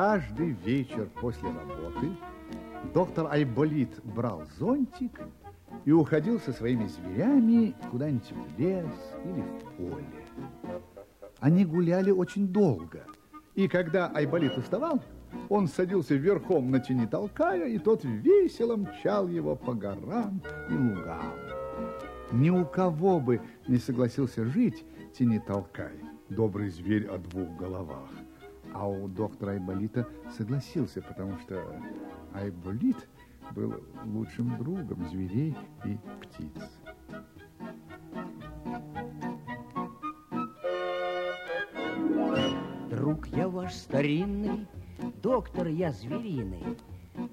Каждый вечер после работы доктор Айболит брал зонтик и уходил со своими зверями куда-нибудь в лес или в поле. Они гуляли очень долго, и когда Айболит уставал, он садился верхом на тени толкая, и тот весело мчал его по горам и лугам. Ни у кого бы не согласился жить тени толкай, добрый зверь о двух головах. А у доктора Айболита согласился, потому что Айболит был лучшим другом зверей и птиц. Друг я ваш старинный, доктор я звериный,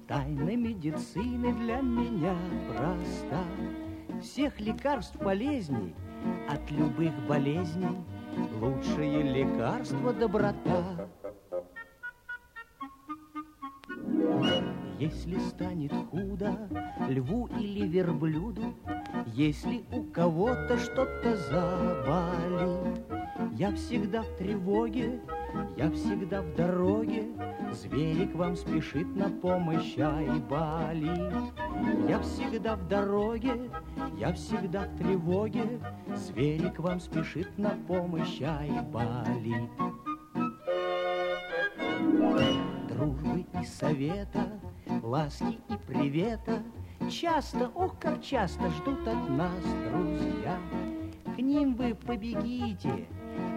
Тайна медицины для меня проста. Всех лекарств полезней от любых болезней Лучшее лекарство доброта. Если станет худо льву или верблюду, Если у кого-то что-то заболит, Я всегда в тревоге, я всегда в дороге, Зверик вам спешит на помощь, ай, болит. Я всегда в дороге, я всегда в тревоге, Зверик вам спешит на помощь, ай, болит. Дружбы и совета ласки и привета. Часто, ох, как часто ждут от нас друзья. К ним вы побегите,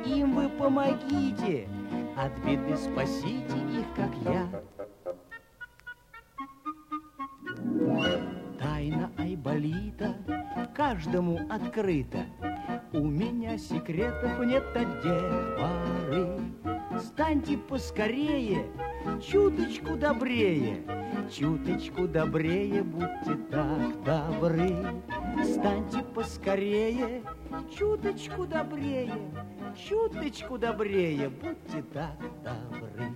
им вы помогите. От беды спасите их, как я. Тайна Айболита каждому открыта. У меня секретов нет от поры Станьте поскорее, чуточку добрее Чуточку добрее, будьте так добры. Станьте поскорее, чуточку добрее, чуточку добрее, будьте так добры.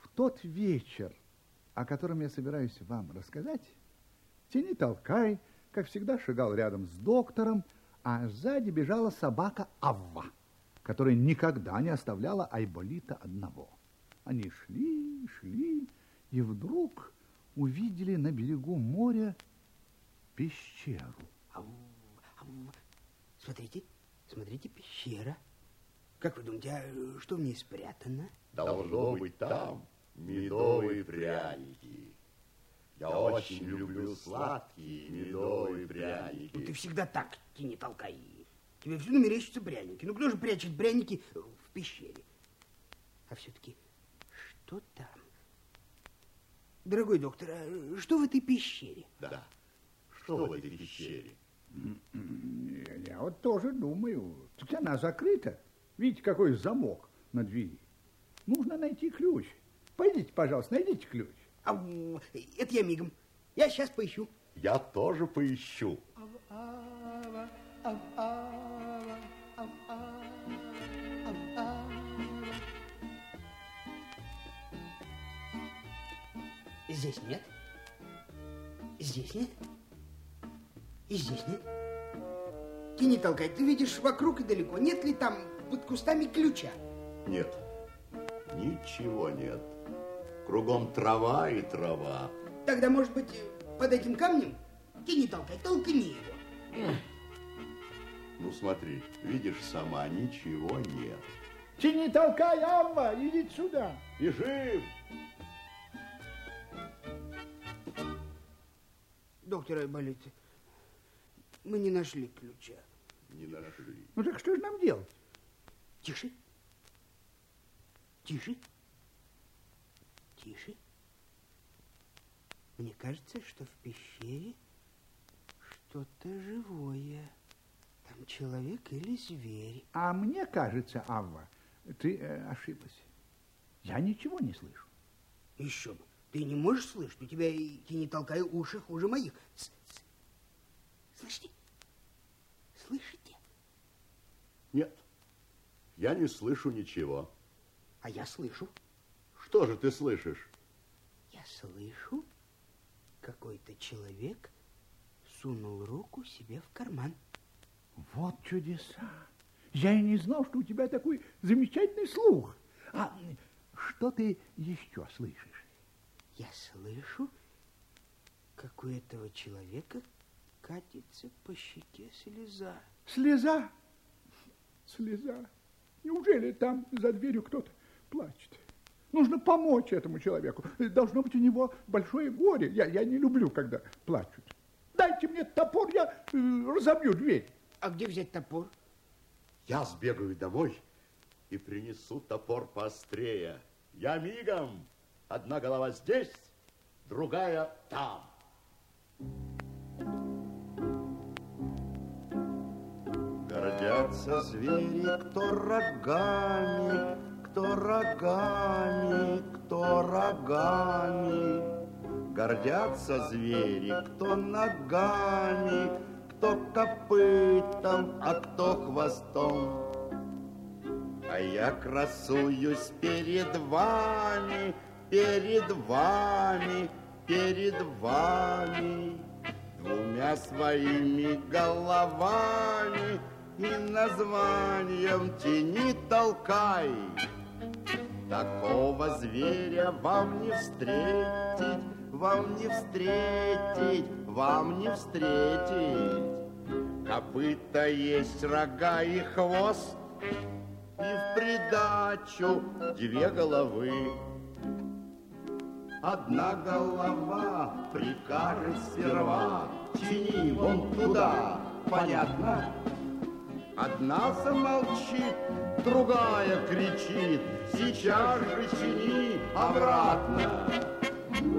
В тот вечер, о котором я собираюсь вам рассказать, Тени Толкай, как всегда, шагал рядом с доктором, а сзади бежала собака Авва, которая никогда не оставляла Айболита одного. Они шли, шли, и вдруг увидели на берегу моря пещеру. Ау, ау. Смотрите, смотрите, пещера. Как вы думаете, а что в ней спрятано? Должно быть там медовые пряники. Я очень люблю сладкие медовые пряники. Ну, ты всегда так, не толкай. Тебе всюду мерещатся пряники. Ну, кто же прячет пряники в пещере? А все-таки что там? Дорогой доктор, а что в этой пещере? Да, что в этой пещере? Я вот тоже думаю. Так она закрыта. Видите, какой замок на двери. Нужно найти ключ. Пойдите, пожалуйста, найдите ключ. А, это я мигом. Я сейчас поищу. Я тоже поищу. Здесь нет. Здесь нет. И здесь нет. Ты не толкай, ты видишь вокруг и далеко. Нет ли там под кустами ключа? Нет, ничего нет. Кругом трава и трава. Тогда, может быть, под этим камнем? Ты не толкай, толкни его. Ну, смотри, видишь сама, ничего нет. Ты не толкай, Амма, иди сюда. Бежим! Доктор Айболит, мы не нашли ключа. Не нашли. Ну так что же нам делать? Тише. Тише. Тише. Мне кажется, что в пещере что-то живое. Там человек или зверь. А мне кажется, Авва, ты э, ошиблась. Я ничего не слышу. Еще бы. Ты не можешь слышать, у тебя и не толкай уши хуже моих. С -с Слышите? Слышите? Нет, я не слышу ничего. А я слышу. Что же ты слышишь? Я слышу, какой-то человек сунул руку себе в карман. Вот чудеса. Я и не знал, что у тебя такой замечательный слух. А что ты еще слышишь? Я слышу, как у этого человека катится по щеке слеза. Слеза? Слеза? Неужели там за дверью кто-то плачет? Нужно помочь этому человеку. Должно быть у него большое горе. Я, я не люблю, когда плачут. Дайте мне топор, я э, разобью дверь. А где взять топор? Я сбегаю домой и принесу топор поострее. Я мигом. Одна голова здесь, другая там. Гордятся звери, кто рогами, кто рогами, кто рогами. Гордятся звери, кто ногами, кто копытом, а кто хвостом. А я красуюсь перед вами, перед вами, перед вами, двумя своими головами и названием тяни толкай. Такого зверя вам не встретить, вам не встретить, вам не встретить. Копыта есть рога и хвост, и в придачу две головы. Одна голова прикажет сперва, тяни вон туда, понятно? Одна замолчит, другая кричит, сейчас же тяни обратно.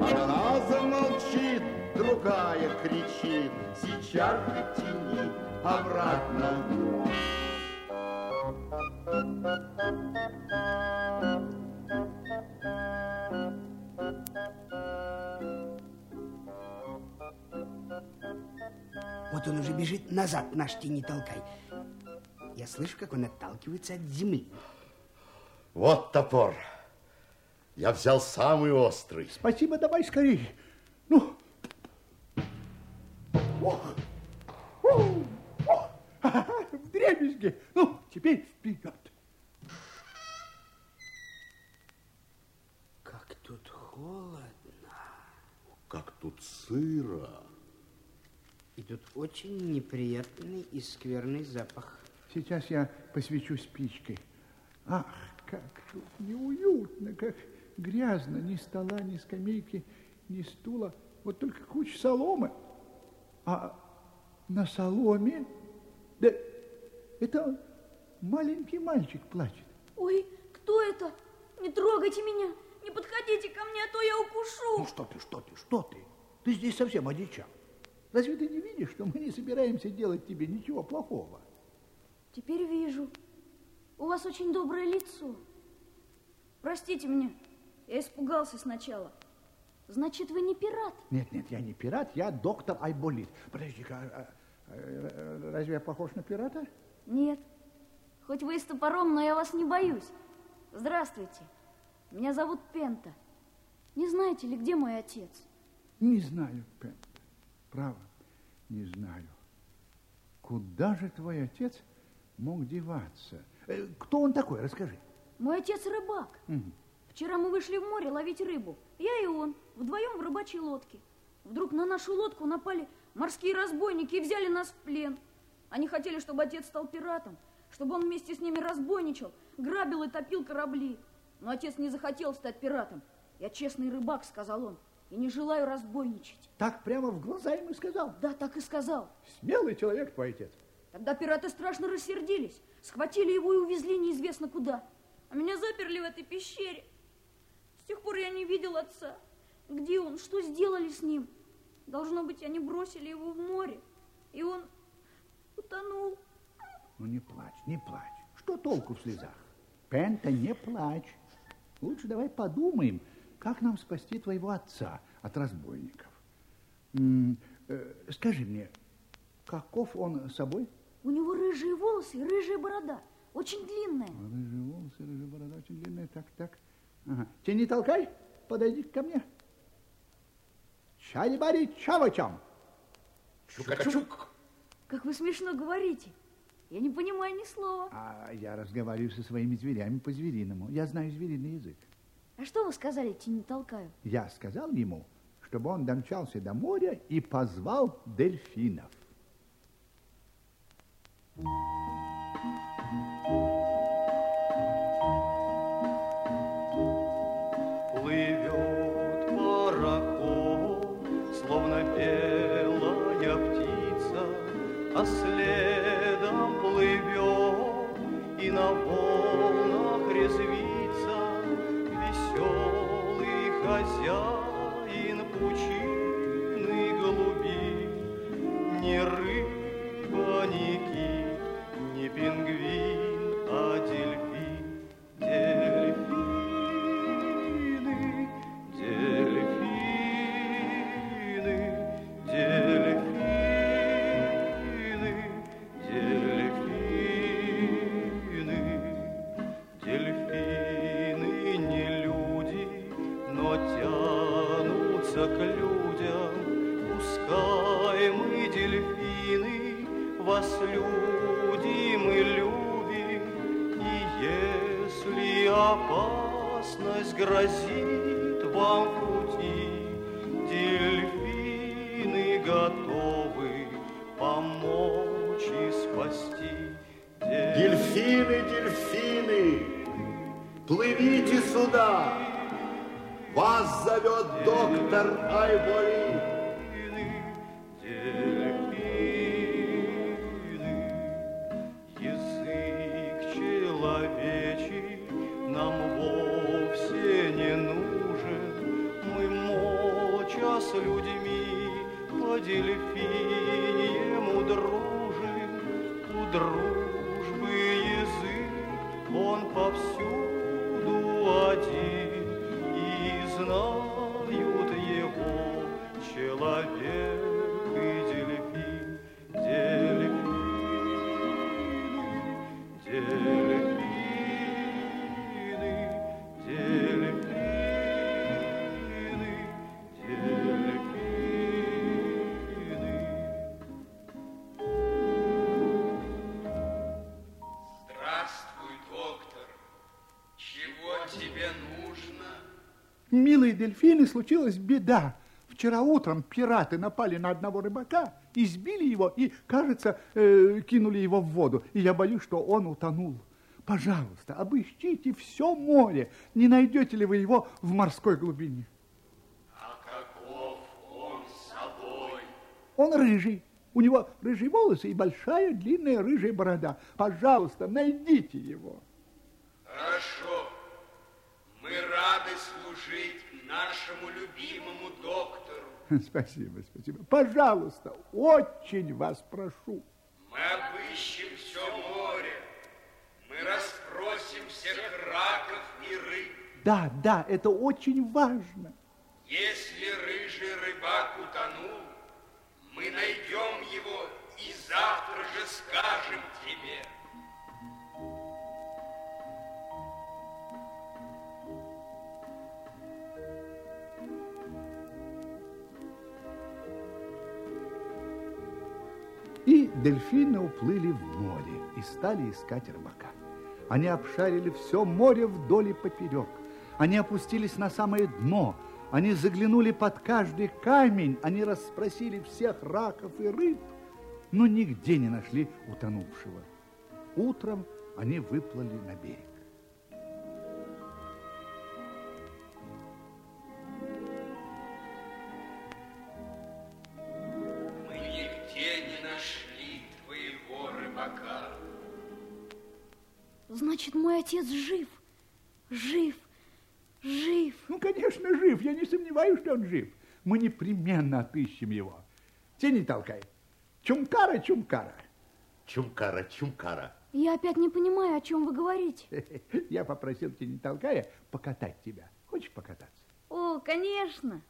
Одна замолчит, другая кричит, сейчас же тяни обратно. Вот он уже бежит назад, наш тени толкай. Я слышу, как он отталкивается от земли. Вот топор. Я взял самый острый. Спасибо, давай скорее. Ну. Ох. Ох. В дребезге. Ну, теперь вперед. Как тут холодно. Как тут сыро. И тут очень неприятный и скверный запах. Сейчас я посвечу спичкой. Ах, как тут неуютно, как грязно. Ни стола, ни скамейки, ни стула. Вот только куча соломы. А на соломе... Да это маленький мальчик плачет. Ой, кто это? Не трогайте меня, не подходите ко мне, а то я Ну укушу. что ты, что ты, что ты? Ты здесь совсем одичал. Разве ты не видишь, что мы не собираемся делать тебе ничего плохого? Теперь вижу. У вас очень доброе лицо. Простите меня, я испугался сначала. Значит, вы не пират? Нет, нет, я не пират, я доктор Айболит. Подожди-ка, а- а- разве я похож на пирата? Нет. Хоть вы и с топором, но я вас не боюсь. Здравствуйте. Меня зовут Пента. Не знаете ли, где мой отец? Не знаю, Пент. Право, не знаю. Куда же твой отец мог деваться? Э, Кто он такой, расскажи. Мой отец рыбак. Мгм. Вчера мы вышли в море ловить рыбу. Я и он, вдвоем в рыбачьей лодке. Вдруг на нашу лодку напали морские разбойники и взяли нас в плен. Они хотели, чтобы отец стал пиратом, чтобы он вместе с ними разбойничал, грабил и топил корабли. Но отец не захотел стать пиратом. Я честный рыбак, сказал он, и не желаю разбойничать. Так прямо в глаза ему и сказал. Да, так и сказал. Смелый человек твой отец. Тогда пираты страшно рассердились, схватили его и увезли неизвестно куда. А меня заперли в этой пещере. С тех пор я не видел отца. Где он? Что сделали с ним? Должно быть, они бросили его в море, и он утонул. Ну не плачь, не плачь. Что толку в слезах? Пента, не плачь. Лучше давай подумаем, как нам спасти твоего отца от разбойников. Э, скажи мне, каков он собой? У него рыжие волосы и рыжая борода, очень длинная. Рыжие волосы, рыжая борода, очень длинная. Так, так. Ага. Тебя не толкай, подойди ко мне. Чай-бари чавачам. Чукачук. Как вы смешно говорите. Я не понимаю ни слова. А я разговариваю со своими зверями по-звериному. Я знаю звериный язык. А что вы сказали, не толкаю? Я сказал ему, чтобы он домчался до моря и позвал дельфинов. Плывет ни рыба, человечий нам вовсе не нужен. Мы моча с людьми по дельфиньему дружим. У дружбы язык, он повсюду один, дельфины, случилась беда. Вчера утром пираты напали на одного рыбака, избили его и, кажется, э, кинули его в воду. И я боюсь, что он утонул. Пожалуйста, обыщите все море. Не найдете ли вы его в морской глубине? А каков он с собой? Он рыжий. У него рыжие волосы и большая длинная рыжая борода. Пожалуйста, найдите его. Хорошо. Мы рады служить нашему любимому доктору. Спасибо, спасибо. Пожалуйста, очень вас прошу. Мы обыщем все море. Мы расспросим всех раков и рыб. Да, да, это очень важно. Если рыжий Дельфины уплыли в море и стали искать рыбака. Они обшарили все море вдоль и поперек. Они опустились на самое дно. Они заглянули под каждый камень. Они расспросили всех раков и рыб, но нигде не нашли утонувшего. Утром они выплыли на берег. Отец жив. Жив. Жив. Ну, конечно, жив. Я не сомневаюсь, что он жив. Мы непременно отыщем его. Тени толкай. Чумкара, чумкара. Чумкара, чумкара. Я опять не понимаю, о чем вы говорите. Я попросил Тени толкая покатать тебя. Хочешь покататься? О, конечно.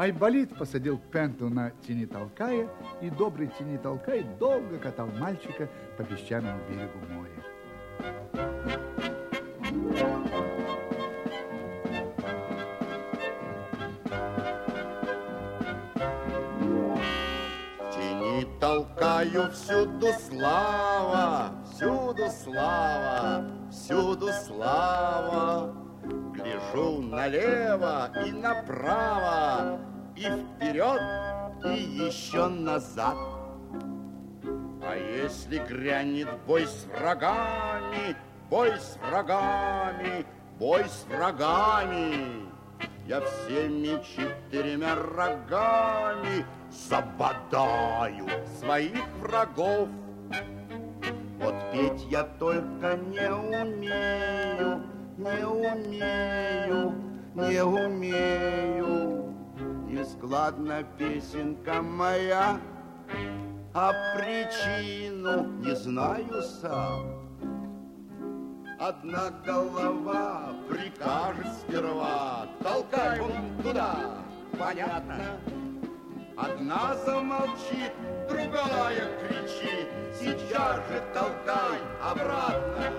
Айболит посадил Пенту на тени толкая, и добрый тени толкай долго катал мальчика по песчаному берегу моря. Тяни толкаю всюду слава, всюду слава, всюду слава. Гляжу налево и направо, и вперед, и еще назад. А если грянет бой с врагами, бой с врагами, бой с врагами, я всеми четырьмя рогами забодаю своих врагов. Вот петь я только не умею, не умею, не умею. И складна песенка моя, а причину не знаю сам. Одна голова прикажет сперва, толкай вон туда, понятно? Одна замолчит, другая кричит, сейчас же толкай обратно.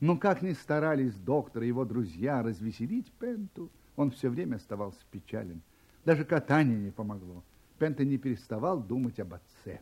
Но как ни старались доктор и его друзья развеселить Пенту, он все время оставался печален. Даже катание не помогло. Пента не переставал думать об отце.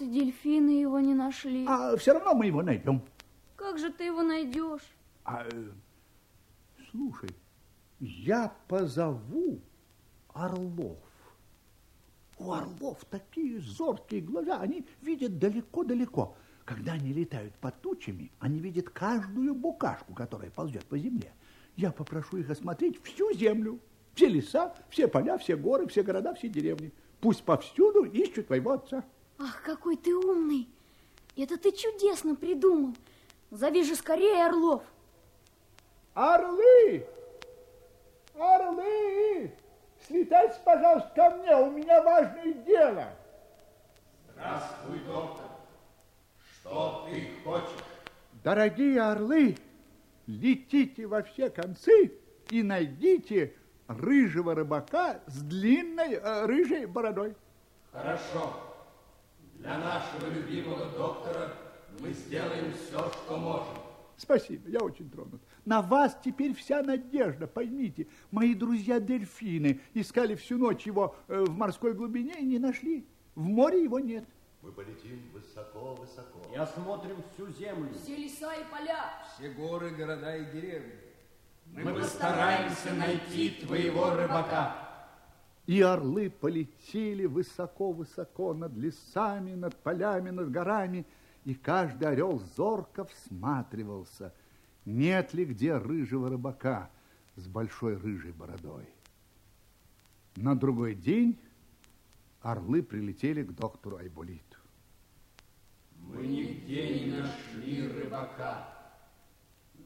Вот и дельфины его не нашли. А все равно мы его найдем. Как же ты его найдешь? А, э, слушай, я позову орлов. У орлов такие зоркие глаза, они видят далеко-далеко. Когда они летают под тучами, они видят каждую букашку, которая ползет по земле. Я попрошу их осмотреть всю землю, все леса, все поля, все горы, все города, все деревни. Пусть повсюду ищут твоего отца. Ах, какой ты умный! Это ты чудесно придумал. Зови же скорее орлов. Орлы! Орлы! Слетайте, пожалуйста, ко мне, у меня важное дело. Здравствуй, доктор. Что ты хочешь? Дорогие орлы, летите во все концы и найдите рыжего рыбака с длинной э, рыжей бородой. Хорошо. Для нашего любимого доктора мы сделаем все, что можем. Спасибо, я очень тронут. На вас теперь вся надежда, поймите. Мои друзья-дельфины искали всю ночь его э, в морской глубине и не нашли. В море его нет. Мы полетим высоко-высоко. И осмотрим всю землю. Все леса и поля. Все горы, города и деревни. Мы постараемся найти твоего рыбака. И орлы полетели высоко-высоко над лесами, над полями, над горами, и каждый орел зорко всматривался, нет ли где рыжего рыбака с большой рыжей бородой. На другой день орлы прилетели к доктору Айболиту. Мы нигде не нашли рыбака.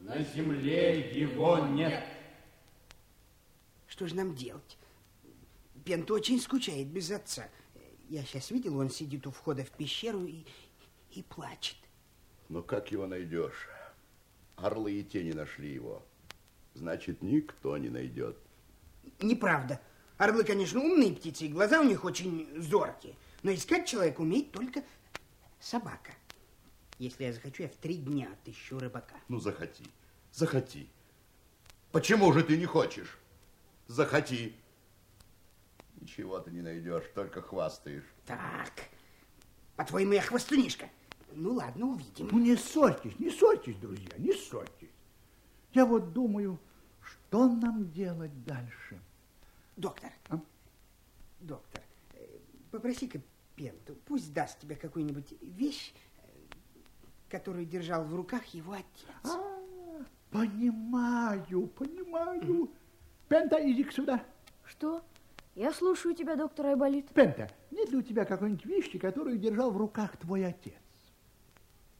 На земле его нет. Что же нам делать? Пент очень скучает без отца. Я сейчас видел, он сидит у входа в пещеру и, и плачет. Но как его найдешь? Орлы и те не нашли его. Значит, никто не найдет. Неправда. Орлы, конечно, умные птицы, и глаза у них очень зоркие. Но искать человека умеет только собака. Если я захочу, я в три дня отыщу рыбака. Ну, захоти, захоти. Почему же ты не хочешь? Захоти. Ничего ты не найдешь, только хвастаешь. Так, по-твоему, я хвостунишка? Ну, ладно, увидим. Ну, не ссорьтесь, не ссорьтесь, друзья, не ссорьтесь. Я вот думаю, что нам делать дальше? Доктор, А? доктор, э, попроси-ка Пенту, пусть даст тебе какую-нибудь вещь, э, которую держал в руках его отец. А, понимаю, понимаю. Пента, иди сюда. Что? Я слушаю тебя, доктор Айболит. Пента, нет ли у тебя какой-нибудь вещи, которую держал в руках твой отец?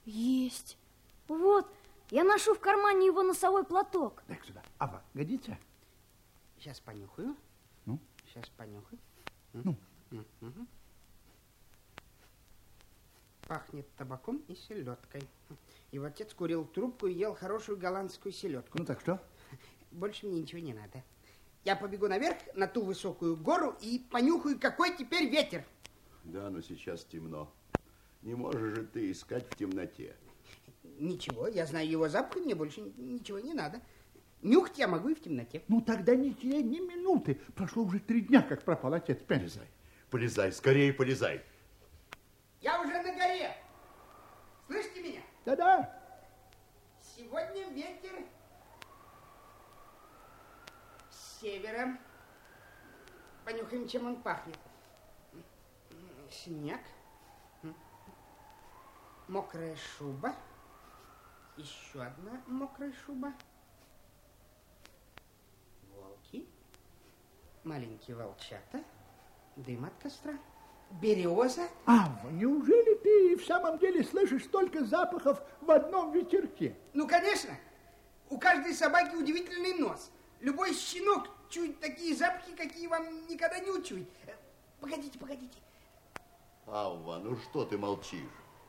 Есть. Вот, я ношу в кармане его носовой платок. дай сюда. Ава, годится? Сейчас понюхаю. Ну? Сейчас понюхаю. Ну? Мгм. Пахнет табаком и селедкой. Его отец курил трубку и ел хорошую голландскую селедку. Ну так что? Больше мне ничего не надо. Я побегу наверх на ту высокую гору и понюхаю, какой теперь ветер. Да, но сейчас темно. Не можешь же ты искать в темноте. Ничего, я знаю его запах, мне больше ничего не надо. Нюхать я могу и в темноте. Ну тогда не теряй ни минуты. Прошло уже три дня, как пропал отец. Полезай, полезай, скорее полезай. Я уже на горе. Слышите меня? Да-да. Сегодня ветер с севера. Понюхаем, чем он пахнет. Снег. Мокрая шуба. Еще одна мокрая шуба. Волки. Маленькие волчата. Дым от костра. Береза. Ава, неужели ты в самом деле слышишь столько запахов в одном ветерке? Ну, конечно. У каждой собаки удивительный нос. Любой щенок чует такие запахи, какие вам никогда не учуять. Э, Погодите, погодите. Авва, ну что ты молчишь?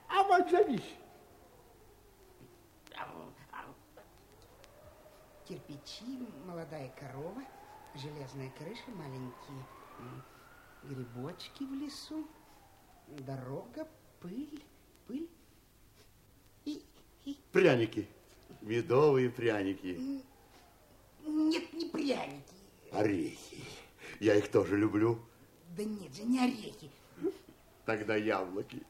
Ава, отзовись. Ау, ау. Кирпичи, молодая корова, железная крыша, маленькие грибочки в лесу, дорога, пыль, пыль и, и... Пряники, медовые пряники, Нет, не пряники. Орехи. Я их тоже люблю. Да нет же, не орехи, Тогда яблоки.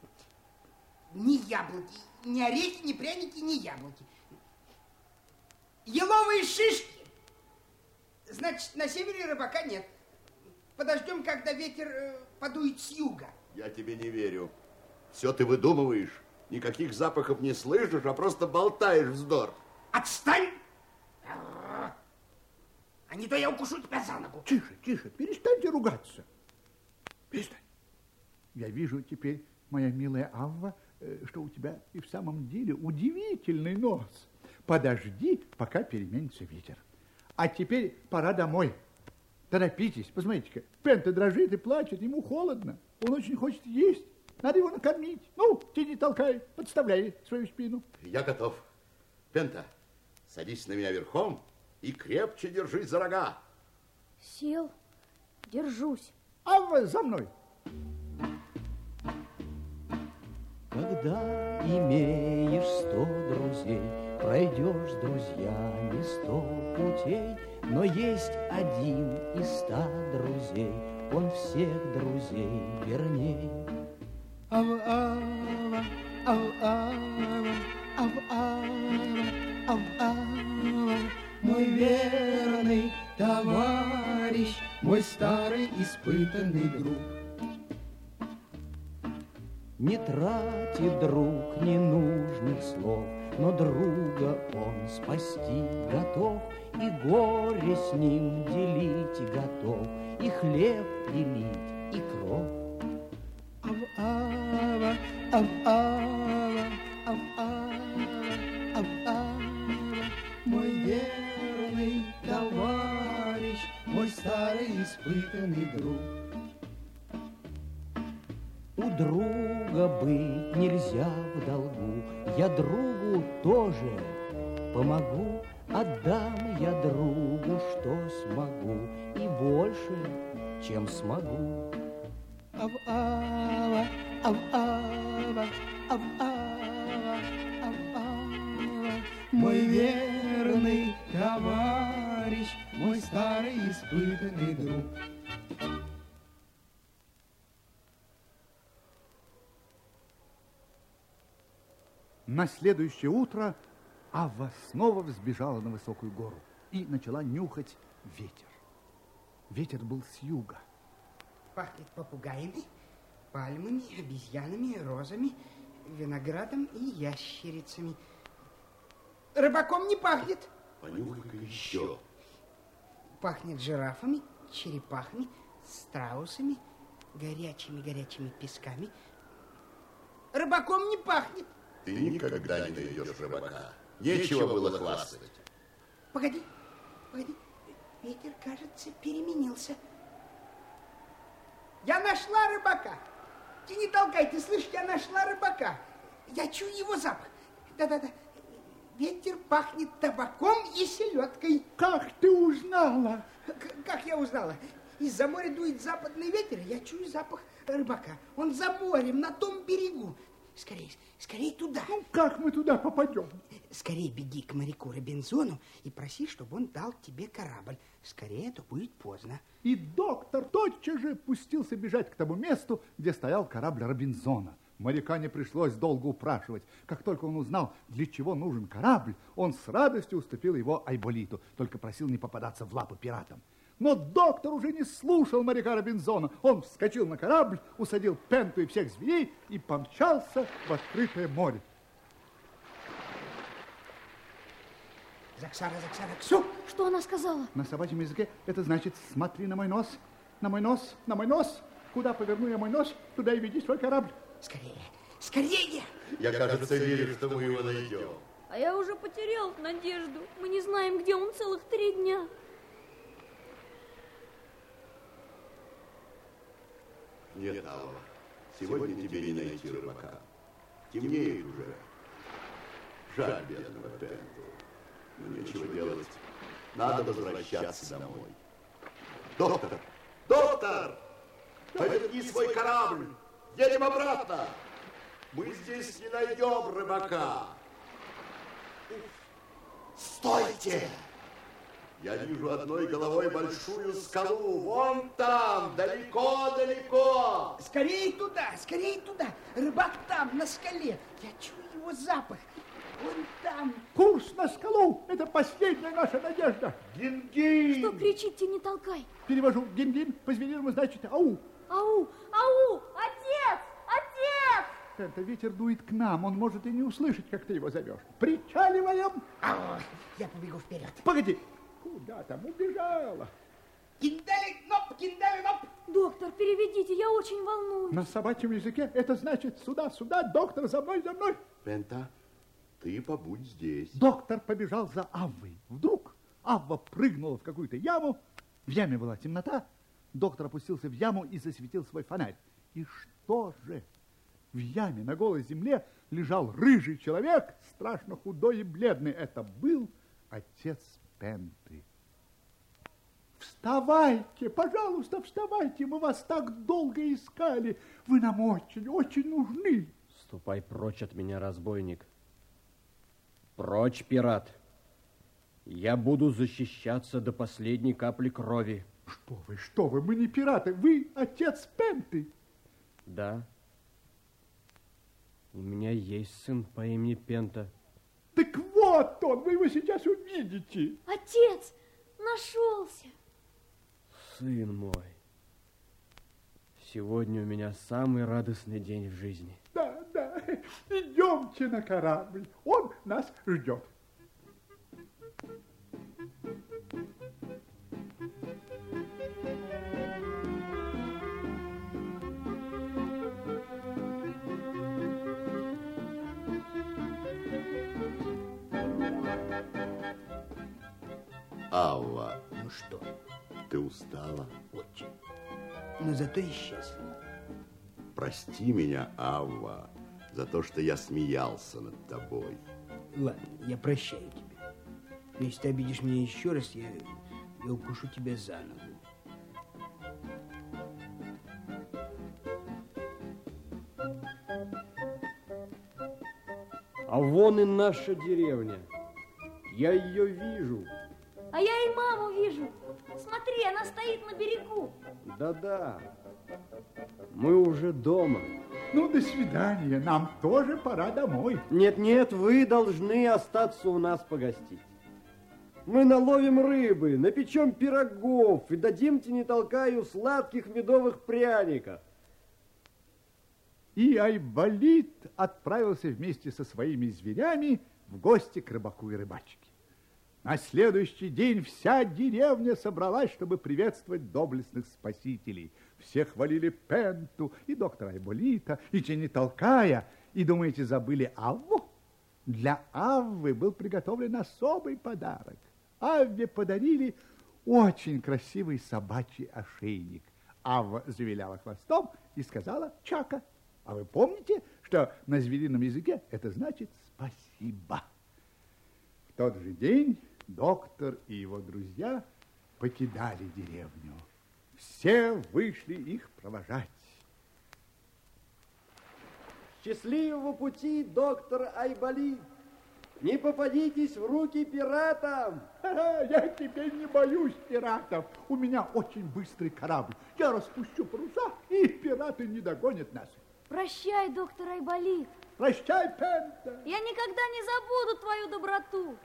ни яблоки, ни орехи, ни пряники, ни яблоки. Еловые шишки. Значит, на севере рыбака нет. Подождем, когда ветер э, подует с юга. Я тебе не верю. Все ты выдумываешь. Никаких запахов не слышишь, а просто болтаешь вздор. Отстань! А не то я укушу тебя за ногу. Тише, тише, перестаньте ругаться. Перестань. Я вижу теперь, моя милая Авва, э, что у тебя и в самом деле удивительный нос. Подожди, пока переменится ветер. А теперь пора домой. Торопитесь, посмотрите-ка. Пента дрожит и плачет, ему холодно. Он очень хочет есть. Надо его накормить. Ну, ты не толкай, подставляй свою спину. Я готов. Пента, садись на меня верхом и крепче держись за рога. Сел, держусь. Авва, за мной. Когда имеешь сто друзей, Пройдешь с друзьями сто путей, Но есть один из ста друзей, Он всех друзей верней. ав-ава, ав-ава, ав-ава, ав-ава, мой верный товарищ, мой старый испытанный друг. Не тратит друг ненужных слов, но друга он спасти готов, и горе с ним делить готов, и хлеб делить, и. Ав-ава, ав-ава, ав-ава, старый испытанный друг. У друга быть нельзя в долгу, я другу тоже помогу, отдам я другу, что смогу, и больше, чем смогу. Ав-ава, ав-ава, ав-ава, ав-ава, мой верный товарищ, мой старый испытанный друг. На следующее утро Авва снова взбежала на высокую гору и начала нюхать ветер. Ветер был с юга. Пахнет попугаями, пальмами, обезьянами, розами, виноградом и ящерицами. Рыбаком не пахнет. Понюхай-ка еще. Пахнет жирафами, черепахами, страусами, горячими-горячими песками. Рыбаком не пахнет. Ты никогда не найдешь рыбака. Нечего было хвастать. Погоди, погоди. Ветер, кажется, переменился. Я нашла рыбака. Ты не толкай, ты слышишь, я нашла рыбака. Я чую его запах. Да-да-да. Ветер пахнет табаком и селедкой. Как ты узнала? Как я узнала? Из-за моря дует западный ветер, я чую запах рыбака. Он за морем, на том берегу. Скорей, скорей туда. Ну, как мы туда попадем? Скорей беги к моряку Робинзону и проси, чтобы он дал тебе корабль. Скорее, а то будет поздно. И доктор тотчас же пустился бежать к тому месту, где стоял корабль Робинзона. Моряка не пришлось долго упрашивать. Как только он узнал, для чего нужен корабль, он с радостью уступил его Айболиту, только просил не попадаться в лапы пиратам. Но доктор уже не слушал моряка Робинзона. Он вскочил на корабль, усадил Пенту и всех зверей и помчался в открытое море. Заксара, Заксара, ксу! Что она сказала? На собачьем языке это значит «смотри на мой нос, на мой нос, на мой нос». Куда поверну я мой нос, туда и веди свой корабль. Скорее, скорее! Я, кажется, верю, что мы его найдем. А я уже потерял надежду. Мы не знаем, где он целых три дня. Нет, Алва, сегодня тебе не найти рыбака. Темнеет уже. Жаль бедного Пенту. Но нечего делать. Надо возвращаться домой. Доктор! Доктор! Поверни свой корабль! Едем обратно! Мы здесь не найдем рыбака. Стойте! Я вижу одной головой большую скалу. Вон там, далеко-далеко. Скорее туда, скорее туда! Рыбак там, на скале. Я чую его запах. Он там. Курс на скалу – это последняя наша надежда. Гин-гин. Что кричите, не толкай. Перевожу гин-гин, по-звериному значит ау. Ау, ау, отец, отец! Это ветер дует к нам, он может и не услышать, как ты его зовешь. Причаливаем. Ау, я побегу вперед. Погоди. Куда там убежала? Киндали, ноп, киндали, ноп. Доктор, переведите, я очень волнуюсь. На собачьем языке это значит сюда, сюда, доктор, за мной, за мной. Пента, ты побудь здесь. Доктор побежал за Аввой. Вдруг Авва прыгнула в какую-то яму. В яме была темнота. Доктор опустился в яму и засветил свой фонарь. И что же? В яме на голой земле лежал рыжий человек, страшно худой и бледный. Это был отец Пенты. Вставайте, пожалуйста, вставайте, мы вас так долго искали. Вы нам очень, очень нужны. Ступай прочь от меня, разбойник. Прочь, пират. Я буду защищаться до последней капли крови. Что вы, что вы, мы не пираты, вы отец Пенты. Да, У меня есть сын по имени Пента. Так вот он, вы его сейчас увидите. Отец, нашелся. Сын мой, сегодня у меня самый радостный день в жизни. Да, да, идемте на корабль, он нас ждет. Авва, Ну что, ты устала? очень. Но зато и счастлива. Прости меня, Авва, за то, что я смеялся над тобой. Ладно, я прощаю тебя. Но если ты обидишь меня еще раз, я, я укушу тебя за ногу. А вон и наша деревня. Я ее вижу. А я и маму вижу. Смотри, она стоит на берегу. Да-да. Мы уже дома. Ну, до свидания, нам тоже пора домой. Нет-нет, вы должны остаться у нас погостить. Мы наловим рыбы, напечем пирогов и дадим не толкаю сладких медовых пряников. И Айболит отправился вместе со своими зверями в гости к рыбаку и рыбачке. На следующий день вся деревня собралась, чтобы приветствовать доблестных спасителей. Все хвалили Пенту и доктора Айболита, и Чени Толкая, и, думаете, забыли Авву? Для Аввы был приготовлен особый подарок. Авве подарили очень красивый собачий ошейник. Авва завиляла хвостом и сказала «Чака». А вы помните, что на зверином языке это значит «спасибо». В тот же день доктор и его друзья покидали деревню. Все вышли их провожать. Счастливого пути, доктор Айболит! Не попадитесь в руки пиратам! Ха-ха, Я теперь не боюсь пиратов. У меня очень быстрый корабль. Я распущу паруса, и пираты не догонят нас. Прощай, доктор Айболит. Прощай, Пента. Я никогда не забуду твою доброту.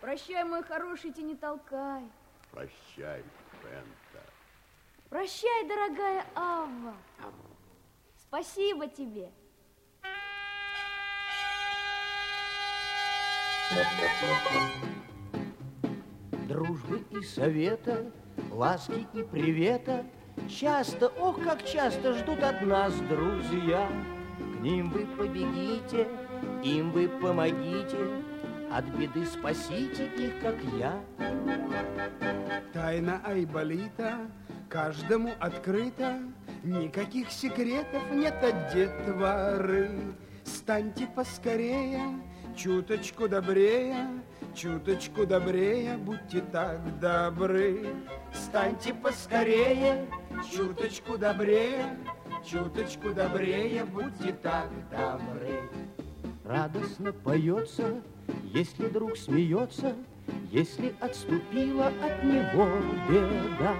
Прощай, мой хороший, ты не толкай. Прощай, Пента. Прощай, дорогая Авва. Спасибо тебе. Дружбы и совета, ласки и привета. Часто, ох, как часто ждут от нас друзья. К ним вы побегите, им вы помогите. От беды спасите их, как я. Тайна Айболита каждому открыта, Никаких секретов нет от детворы. Станьте поскорее, чуточку добрее, Чуточку добрее, будьте так добры. Станьте поскорее, чуточку добрее, Чуточку добрее, будьте так добры. Радостно поется, если друг смеется, Если отступила от него беда.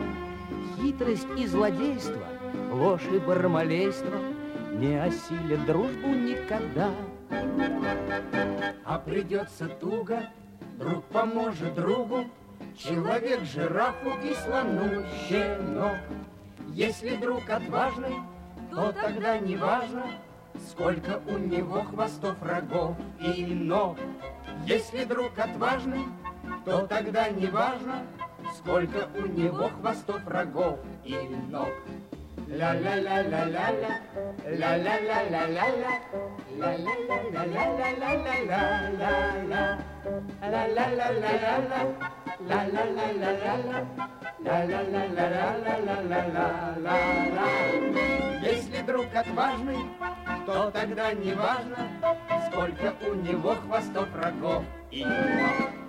Хитрость и злодейство, ложь и бармалейство Не осилят дружбу никогда. А придется туго, друг поможет другу, Человек жирафу и слону щенок. Если друг отважный, то тогда не важно, Сколько у него хвостов, рогов и ног. Если друг отважный, то тогда не важно, Сколько у него хвостов, рогов и ног. Если друг отважный, то тогда не важно, сколько у него хвостов врагов и его.